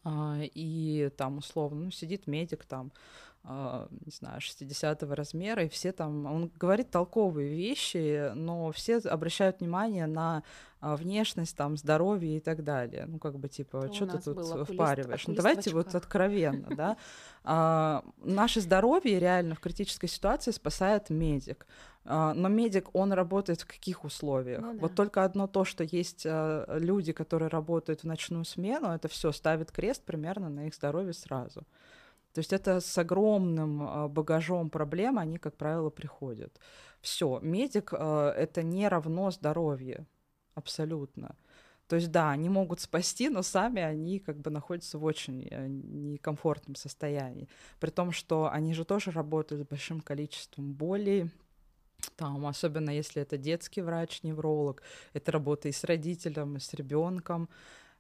а, и там условно, ну, сидит медик там а, не знаю, 60 размера, и все там, он говорит толковые вещи, но все обращают внимание на а, внешность, там, здоровье и так далее. Ну, как бы, типа, что ты тут окулист, впариваешь? Ну, давайте вот откровенно, да. А, наше здоровье реально в критической ситуации спасает медик. Но медик, он работает в каких условиях? Ну, да. Вот только одно то, что есть люди, которые работают в ночную смену, это все ставит крест примерно на их здоровье сразу. То есть это с огромным а, багажом проблем они, как правило, приходят. Все, медик а, это не равно здоровье, абсолютно. То есть да, они могут спасти, но сами они как бы находятся в очень э, некомфортном состоянии. При том, что они же тоже работают с большим количеством болей, там, особенно если это детский врач, невролог, это работа и с родителем, и с ребенком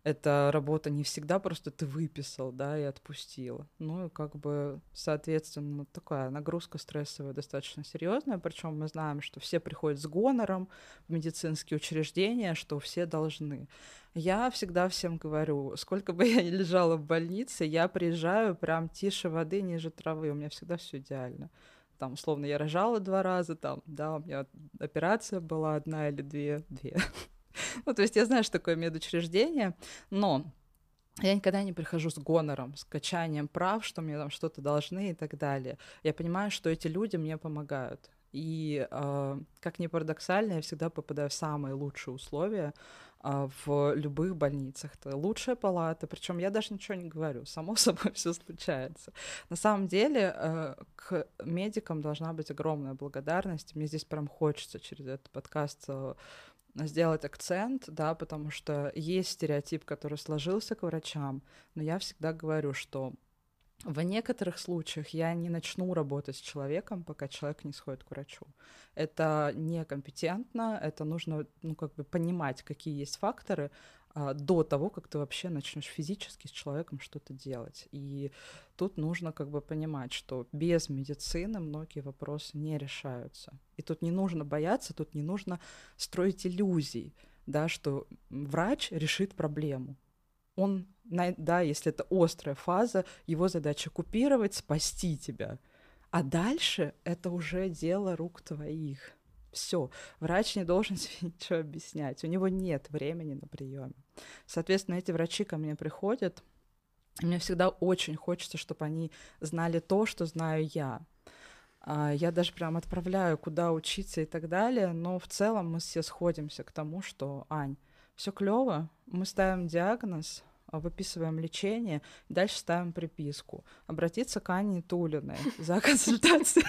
эта работа не всегда просто ты выписал, да, и отпустил. Ну и как бы, соответственно, такая нагрузка стрессовая достаточно серьезная, причем мы знаем, что все приходят с гонором в медицинские учреждения, что все должны. Я всегда всем говорю, сколько бы я ни лежала в больнице, я приезжаю прям тише воды, ниже травы, у меня всегда все идеально там, условно, я рожала два раза, там, да, у меня операция была одна или две, две, [laughs] [laughs] Ну, то есть я знаю, что такое медучреждение, но я никогда не прихожу с гонором, с качанием прав, что мне там что-то должны и так далее. Я понимаю, что эти люди мне помогают. И э, как ни парадоксально, я всегда попадаю в самые лучшие условия э, в любых больницах. Это лучшая палата, причем я даже ничего не говорю, само [laughs] собой все случается. На самом деле э, к медикам должна быть огромная благодарность. Мне здесь прям хочется через этот подкаст э, сделать акцент, да, потому что есть стереотип, который сложился к врачам, но я всегда говорю, что в некоторых случаях я не начну работать с человеком, пока человек не сходит к врачу. Это некомпетентно, это нужно, ну, как бы понимать, какие есть факторы, до того, как ты вообще начнешь физически с человеком что-то делать. И тут нужно как бы понимать, что без медицины многие вопросы не решаются. И тут не нужно бояться, тут не нужно строить иллюзий, да, что врач решит проблему. Он, да, если это острая фаза, его задача купировать, спасти тебя. А дальше это уже дело рук твоих. Все, врач не должен [laughs] себе ничего объяснять, у него нет времени на приеме. Соответственно, эти врачи ко мне приходят, и мне всегда очень хочется, чтобы они знали то, что знаю я. А, я даже прям отправляю, куда учиться и так далее, но в целом мы все сходимся к тому, что, Ань, все клево, мы ставим диагноз, выписываем лечение, дальше ставим приписку. Обратиться к Ане Тулиной за [laughs] консультацией.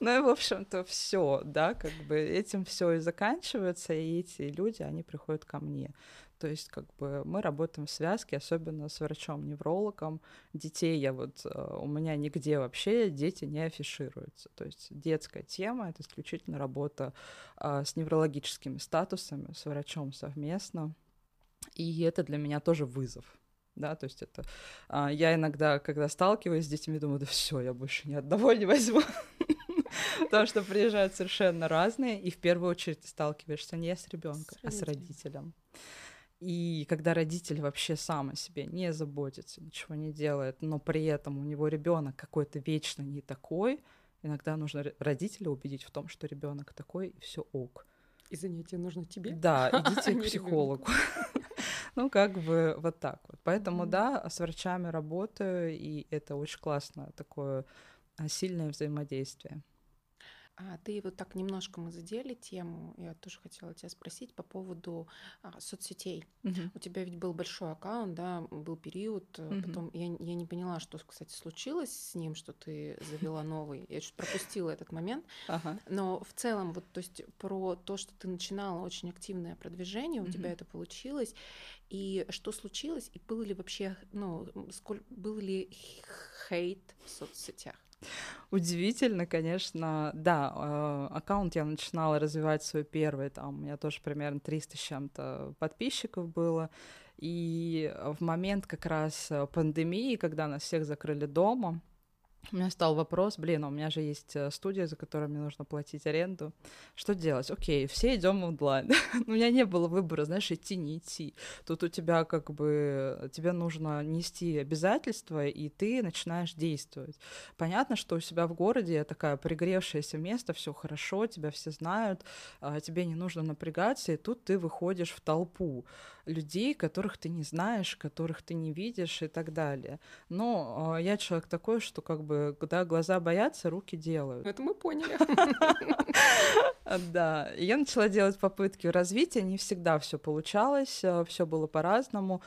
[laughs] Ну и, в общем-то, все, да, как бы этим все и заканчивается, и эти люди, они приходят ко мне. То есть, как бы мы работаем в связке, особенно с врачом-неврологом. Детей я вот э, у меня нигде вообще дети не афишируются. То есть детская тема это исключительно работа а, с неврологическими статусами, с врачом совместно. И это для меня тоже вызов да, то есть это а, я иногда, когда сталкиваюсь с детьми, думаю, да все, я больше ни одного не возьму, [laughs] потому что приезжают совершенно разные, и в первую очередь сталкиваешься не с ребенком, а с родителем. И когда родитель вообще сам о себе не заботится, ничего не делает, но при этом у него ребенок какой-то вечно не такой, иногда нужно родителя убедить в том, что ребенок такой, и все ок. И занятие нужно тебе? Да, [laughs] идите к психологу. [laughs] Ну, как бы вот так вот. Поэтому, да, с врачами работаю, и это очень классно, такое а, сильное взаимодействие. А ты вот так немножко мы задели тему. Я тоже хотела тебя спросить по поводу а, соцсетей. Угу. У тебя ведь был большой аккаунт, да, был период. Угу. Потом я, я не поняла, что, кстати, случилось с ним, что ты завела новый. Я чуть пропустила этот момент. Ага. Но в целом, вот, то есть про то, что ты начинала очень активное продвижение, у угу. тебя это получилось. И что случилось? И был ли вообще, ну, сколь, был ли хейт в соцсетях? Удивительно, конечно, да, э, аккаунт я начинала развивать свой первый, там у меня тоже примерно 300 с чем-то подписчиков было, и в момент как раз пандемии, когда нас всех закрыли дома, у меня стал вопрос, блин, а у меня же есть э, студия, за которую мне нужно платить аренду. Что делать? Окей, все идем онлайн. [laughs] у меня не было выбора, знаешь, идти, не идти. Тут у тебя как бы, тебе нужно нести обязательства, и ты начинаешь действовать. Понятно, что у себя в городе такая пригревшееся место, все хорошо, тебя все знают, а, тебе не нужно напрягаться, и тут ты выходишь в толпу людей, которых ты не знаешь, которых ты не видишь и так далее. Но э, я человек такой, что как бы, когда глаза боятся, руки делают. Это мы поняли. Да, я начала делать попытки развития, не всегда все получалось, все было по-разному.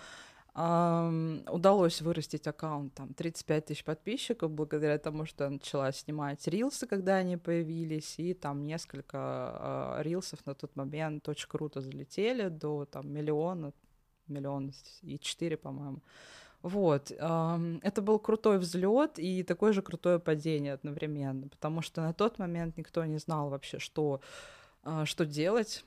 Удалось вырастить аккаунт, там, 35 тысяч подписчиков, благодаря тому, что я начала снимать рилсы, когда они появились, и там несколько uh, рилсов на тот момент очень круто залетели до, там, миллиона, миллион и четыре, по-моему. Вот, um, это был крутой взлет и такое же крутое падение одновременно, потому что на тот момент никто не знал вообще, что, uh, что делать,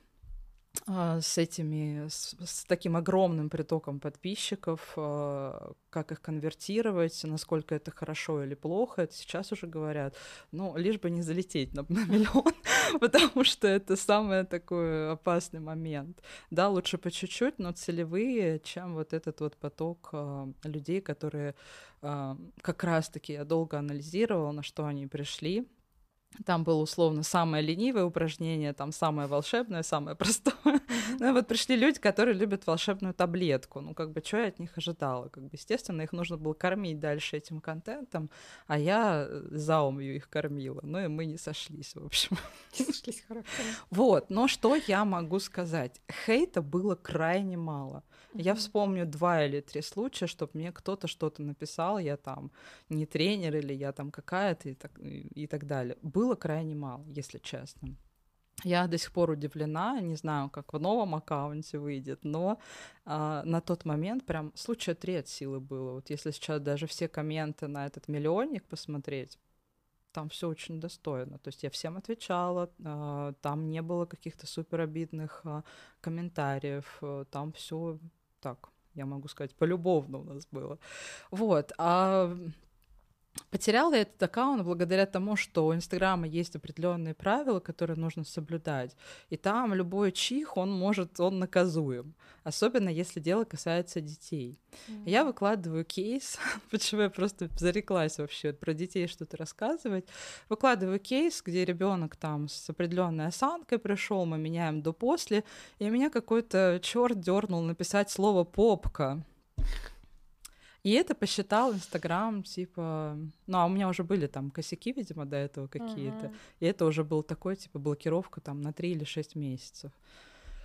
с этими, с, с таким огромным притоком подписчиков, а, как их конвертировать, насколько это хорошо или плохо, это сейчас уже говорят. Ну, лишь бы не залететь на, на [laughs] миллион, потому что это самый такой опасный момент. Да, лучше по чуть-чуть, но целевые, чем вот этот вот поток а, людей, которые как раз-таки я долго анализировала, на что они пришли, там было условно самое ленивое упражнение, там самое волшебное, самое простое. Ну и вот пришли люди, которые любят волшебную таблетку. Ну, как бы, что я от них ожидала? Как бы, естественно, их нужно было кормить дальше этим контентом, а я э, заумью их кормила. Ну и мы не сошлись, в общем. [laughs] Не сошлись хорошо. Вот, но что я могу сказать? Хейта было крайне мало. Я вспомню два или три случая, чтобы мне кто-то что-то написал, я там не тренер или я там какая-то и так, и так далее. Было крайне мало, если честно. Я до сих пор удивлена, не знаю, как в новом аккаунте выйдет, но а, на тот момент прям случая три от силы было. Вот если сейчас даже все комменты на этот миллионник посмотреть, там все очень достойно. То есть я всем отвечала, а, там не было каких-то супер обидных а, комментариев, там все так, я могу сказать, полюбовно у нас было. Вот. А Потеряла я этот аккаунт благодаря тому, что у Инстаграма есть определенные правила, которые нужно соблюдать. И там любой чих, он может, он наказуем. Особенно если дело касается детей. Mm-hmm. Я выкладываю кейс, [laughs] почему я просто зареклась вообще про детей что-то рассказывать. Выкладываю кейс, где ребенок там с определенной осанкой пришел, мы меняем до-после, и меня какой-то черт дернул написать слово попка. И это посчитал Инстаграм, типа... Ну, а у меня уже были там косяки, видимо, до этого какие-то. Uh-huh. И это уже был такой, типа, блокировка там на 3 или 6 месяцев.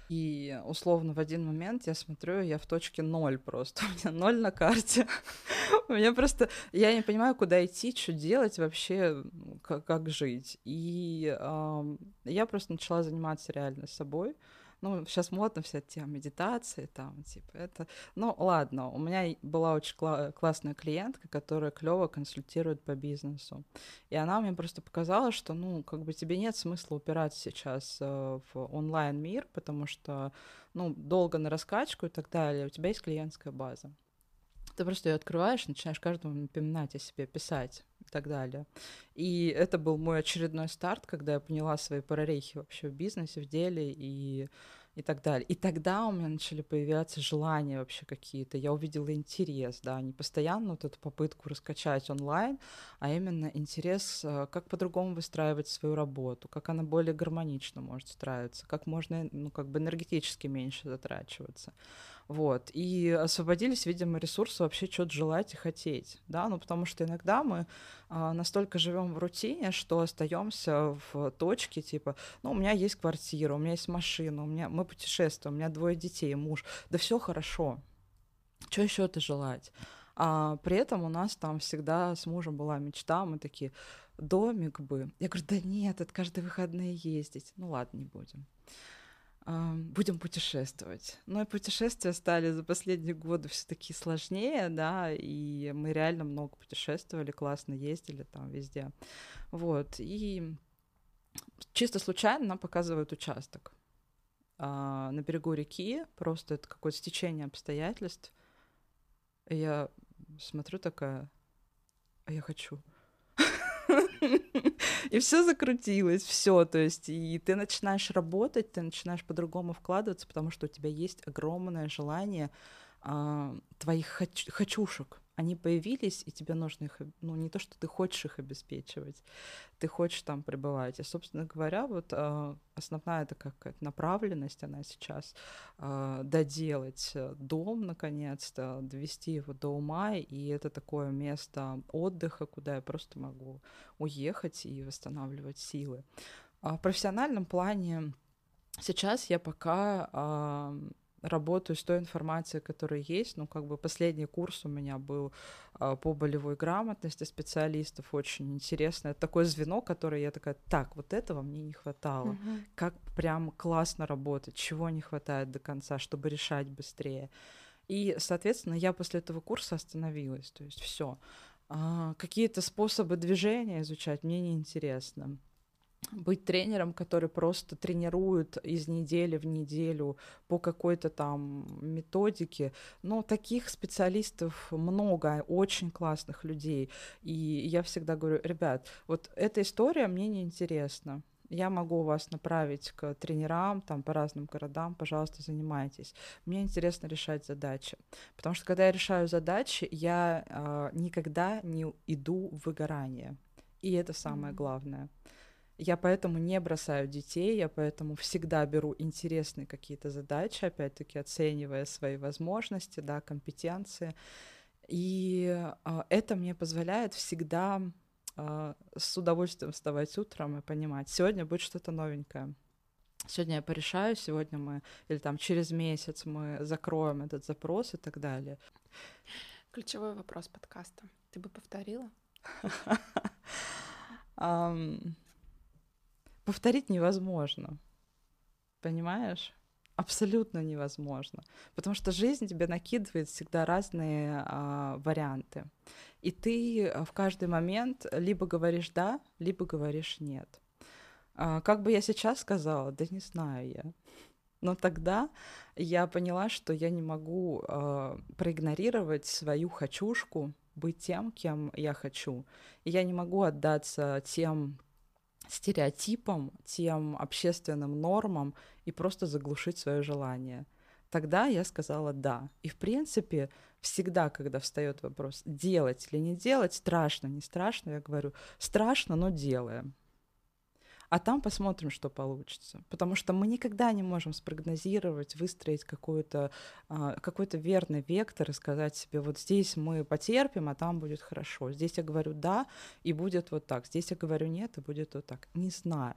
И условно в один момент я смотрю, я в точке ноль просто. [laughs] У меня ноль на карте. [laughs] У меня просто... Я не понимаю, куда идти, что делать вообще, как, как жить. И э, я просто начала заниматься реально собой. Ну, сейчас модно вся тема медитации, там, типа, это... Ну, ладно, у меня была очень кла- классная клиентка, которая клево консультирует по бизнесу. И она мне просто показала, что, ну, как бы тебе нет смысла упираться сейчас э, в онлайн-мир, потому что, ну, долго на раскачку и так далее, у тебя есть клиентская база. Ты просто ее открываешь, начинаешь каждому напоминать о себе, писать так далее. И это был мой очередной старт, когда я поняла свои прорехи вообще в бизнесе, в деле и и так далее. И тогда у меня начали появляться желания вообще какие-то. Я увидела интерес, да, не постоянно вот эту попытку раскачать онлайн, а именно интерес, э, как по-другому выстраивать свою работу, как она более гармонично может устраиваться, как можно, ну, как бы энергетически меньше затрачиваться. Вот. И освободились, видимо, ресурсы вообще что-то желать и хотеть. Да? Ну, потому что иногда мы а, настолько живем в рутине, что остаемся в точке, типа, ну, у меня есть квартира, у меня есть машина, у меня мы путешествуем, у меня двое детей, муж. Да все хорошо. Что еще это желать? А при этом у нас там всегда с мужем была мечта, мы такие, домик бы. Я говорю, да нет, это каждые выходные ездить. Ну ладно, не будем будем путешествовать. Но и путешествия стали за последние годы все таки сложнее, да, и мы реально много путешествовали, классно ездили там везде. Вот, и чисто случайно нам показывают участок а, на берегу реки, просто это какое-то стечение обстоятельств. И я смотрю такая, а я хочу. [laughs] И все закрутилось, все, то есть, и ты начинаешь работать, ты начинаешь по-другому вкладываться, потому что у тебя есть огромное желание а, твоих хочушек они появились, и тебе нужно их, ну, не то, что ты хочешь их обеспечивать, ты хочешь там пребывать. И, собственно говоря, вот э, основная такая направленность, она сейчас э, доделать дом, наконец-то, довести его до ума, и это такое место отдыха, куда я просто могу уехать и восстанавливать силы. А в профессиональном плане сейчас я пока э, работаю с той информацией, которая есть. Ну, как бы последний курс у меня был а, по болевой грамотности специалистов, очень интересно. Это такое звено, которое я такая, так, вот этого мне не хватало. Uh-huh. Как прям классно работать, чего не хватает до конца, чтобы решать быстрее. И, соответственно, я после этого курса остановилась. То есть все. А, какие-то способы движения изучать мне неинтересно быть тренером, который просто тренирует из недели в неделю по какой-то там методике. Но таких специалистов много, очень классных людей. И я всегда говорю, ребят, вот эта история мне не интересна. Я могу вас направить к тренерам там по разным городам, пожалуйста, занимайтесь. Мне интересно решать задачи, потому что когда я решаю задачи, я э, никогда не иду в выгорание, и это самое mm-hmm. главное. Я поэтому не бросаю детей, я поэтому всегда беру интересные какие-то задачи, опять-таки оценивая свои возможности, да, компетенции. И а, это мне позволяет всегда а, с удовольствием вставать утром и понимать, сегодня будет что-то новенькое. Сегодня я порешаю, сегодня мы, или там через месяц мы закроем этот запрос и так далее. Ключевой вопрос подкаста. Ты бы повторила? [laughs] повторить невозможно. Понимаешь? Абсолютно невозможно. Потому что жизнь тебе накидывает всегда разные а, варианты. И ты а, в каждый момент либо говоришь да, либо говоришь нет. А, как бы я сейчас сказала, да не знаю я. Но тогда я поняла, что я не могу э, проигнорировать свою хочушку быть тем, кем я хочу. И я не могу отдаться тем стереотипам, тем общественным нормам и просто заглушить свое желание. Тогда я сказала да. И в принципе, всегда, когда встает вопрос, делать или не делать, страшно, не страшно, я говорю, страшно, но делаем а там посмотрим, что получится. Потому что мы никогда не можем спрогнозировать, выстроить какой-то а, какой верный вектор и сказать себе, вот здесь мы потерпим, а там будет хорошо. Здесь я говорю да, и будет вот так. Здесь я говорю нет, и будет вот так. Не знаю.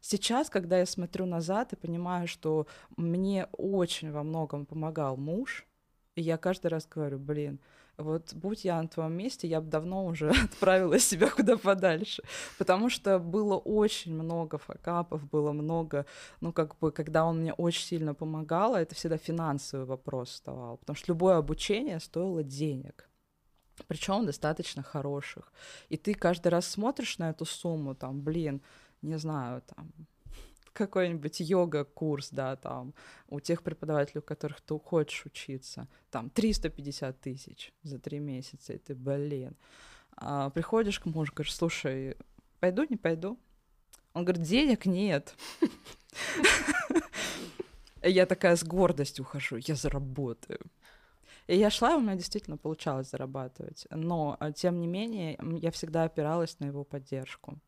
Сейчас, когда я смотрю назад и понимаю, что мне очень во многом помогал муж, и я каждый раз говорю, блин, вот будь я на твоем месте, я бы давно уже [laughs] отправила себя куда подальше, потому что было очень много факапов, было много, ну, как бы, когда он мне очень сильно помогал, это всегда финансовый вопрос вставал, потому что любое обучение стоило денег причем достаточно хороших. И ты каждый раз смотришь на эту сумму, там, блин, не знаю, там, какой-нибудь йога-курс, да, там, у тех преподавателей, у которых ты хочешь учиться, там, 350 тысяч за три месяца, и ты, блин. А, приходишь к мужу, говоришь, слушай, пойду, не пойду? Он говорит, денег нет. Я такая с гордостью ухожу, я заработаю. И я шла, у меня действительно получалось зарабатывать. Но, а, тем не менее, я всегда опиралась на его поддержку.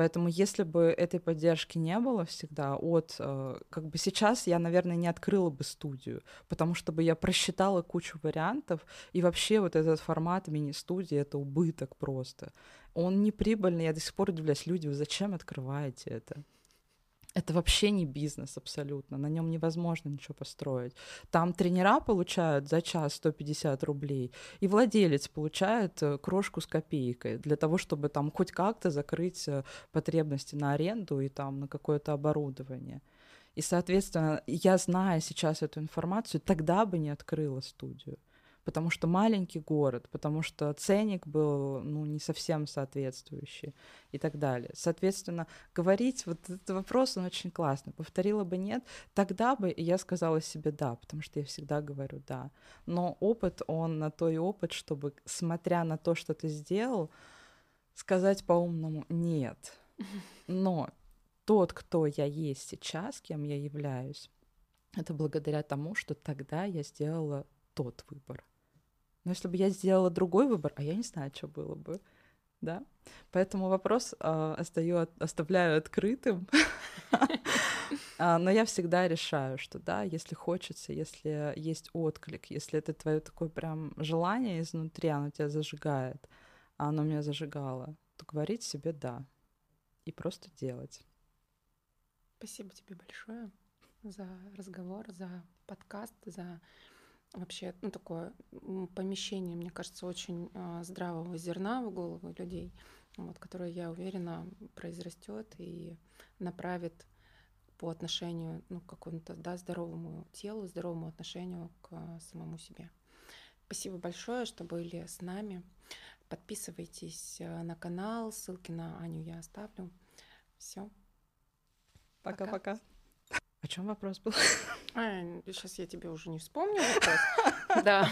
Поэтому если бы этой поддержки не было всегда от... Э, как бы сейчас я, наверное, не открыла бы студию, потому что бы я просчитала кучу вариантов, и вообще вот этот формат мини-студии — это убыток просто. Он не прибыльный, я до сих пор удивляюсь, люди, вы зачем открываете это? Это вообще не бизнес абсолютно, на нем невозможно ничего построить. Там тренера получают за час 150 рублей, и владелец получает э, крошку с копейкой для того, чтобы там хоть как-то закрыть э, потребности на аренду и там на какое-то оборудование. И, соответственно, я зная сейчас эту информацию, тогда бы не открыла студию потому что маленький город, потому что ценник был ну, не совсем соответствующий и так далее. Соответственно, говорить вот этот вопрос, он очень классный. Повторила бы нет, тогда бы я сказала себе да, потому что я всегда говорю да. Но опыт, он на то и опыт, чтобы, смотря на то, что ты сделал, сказать по-умному нет. [laughs] Но тот, кто я есть сейчас, кем я являюсь, это благодаря тому, что тогда я сделала тот выбор. Но если бы я сделала другой выбор, а я не знаю, что было бы, да? Поэтому вопрос э, остаю, оставляю открытым. [laughs] А, но я всегда решаю, что да, если хочется, если есть отклик, если это твое такое прям желание изнутри, оно тебя зажигает, а оно меня зажигало, то говорить себе да и просто делать. Спасибо тебе большое за разговор, за подкаст, за вообще ну, такое помещение, мне кажется, очень э, здравого зерна в голову людей, вот, которое, я уверена, произрастет и направит по отношению ну, к какому-то да, здоровому телу, здоровому отношению к самому себе. Спасибо большое, что были с нами. Подписывайтесь э, на канал, ссылки на Аню я оставлю. Все. Пока-пока. О чем вопрос был? [laughs] Сейчас я тебе уже не вспомню. [laughs] Да.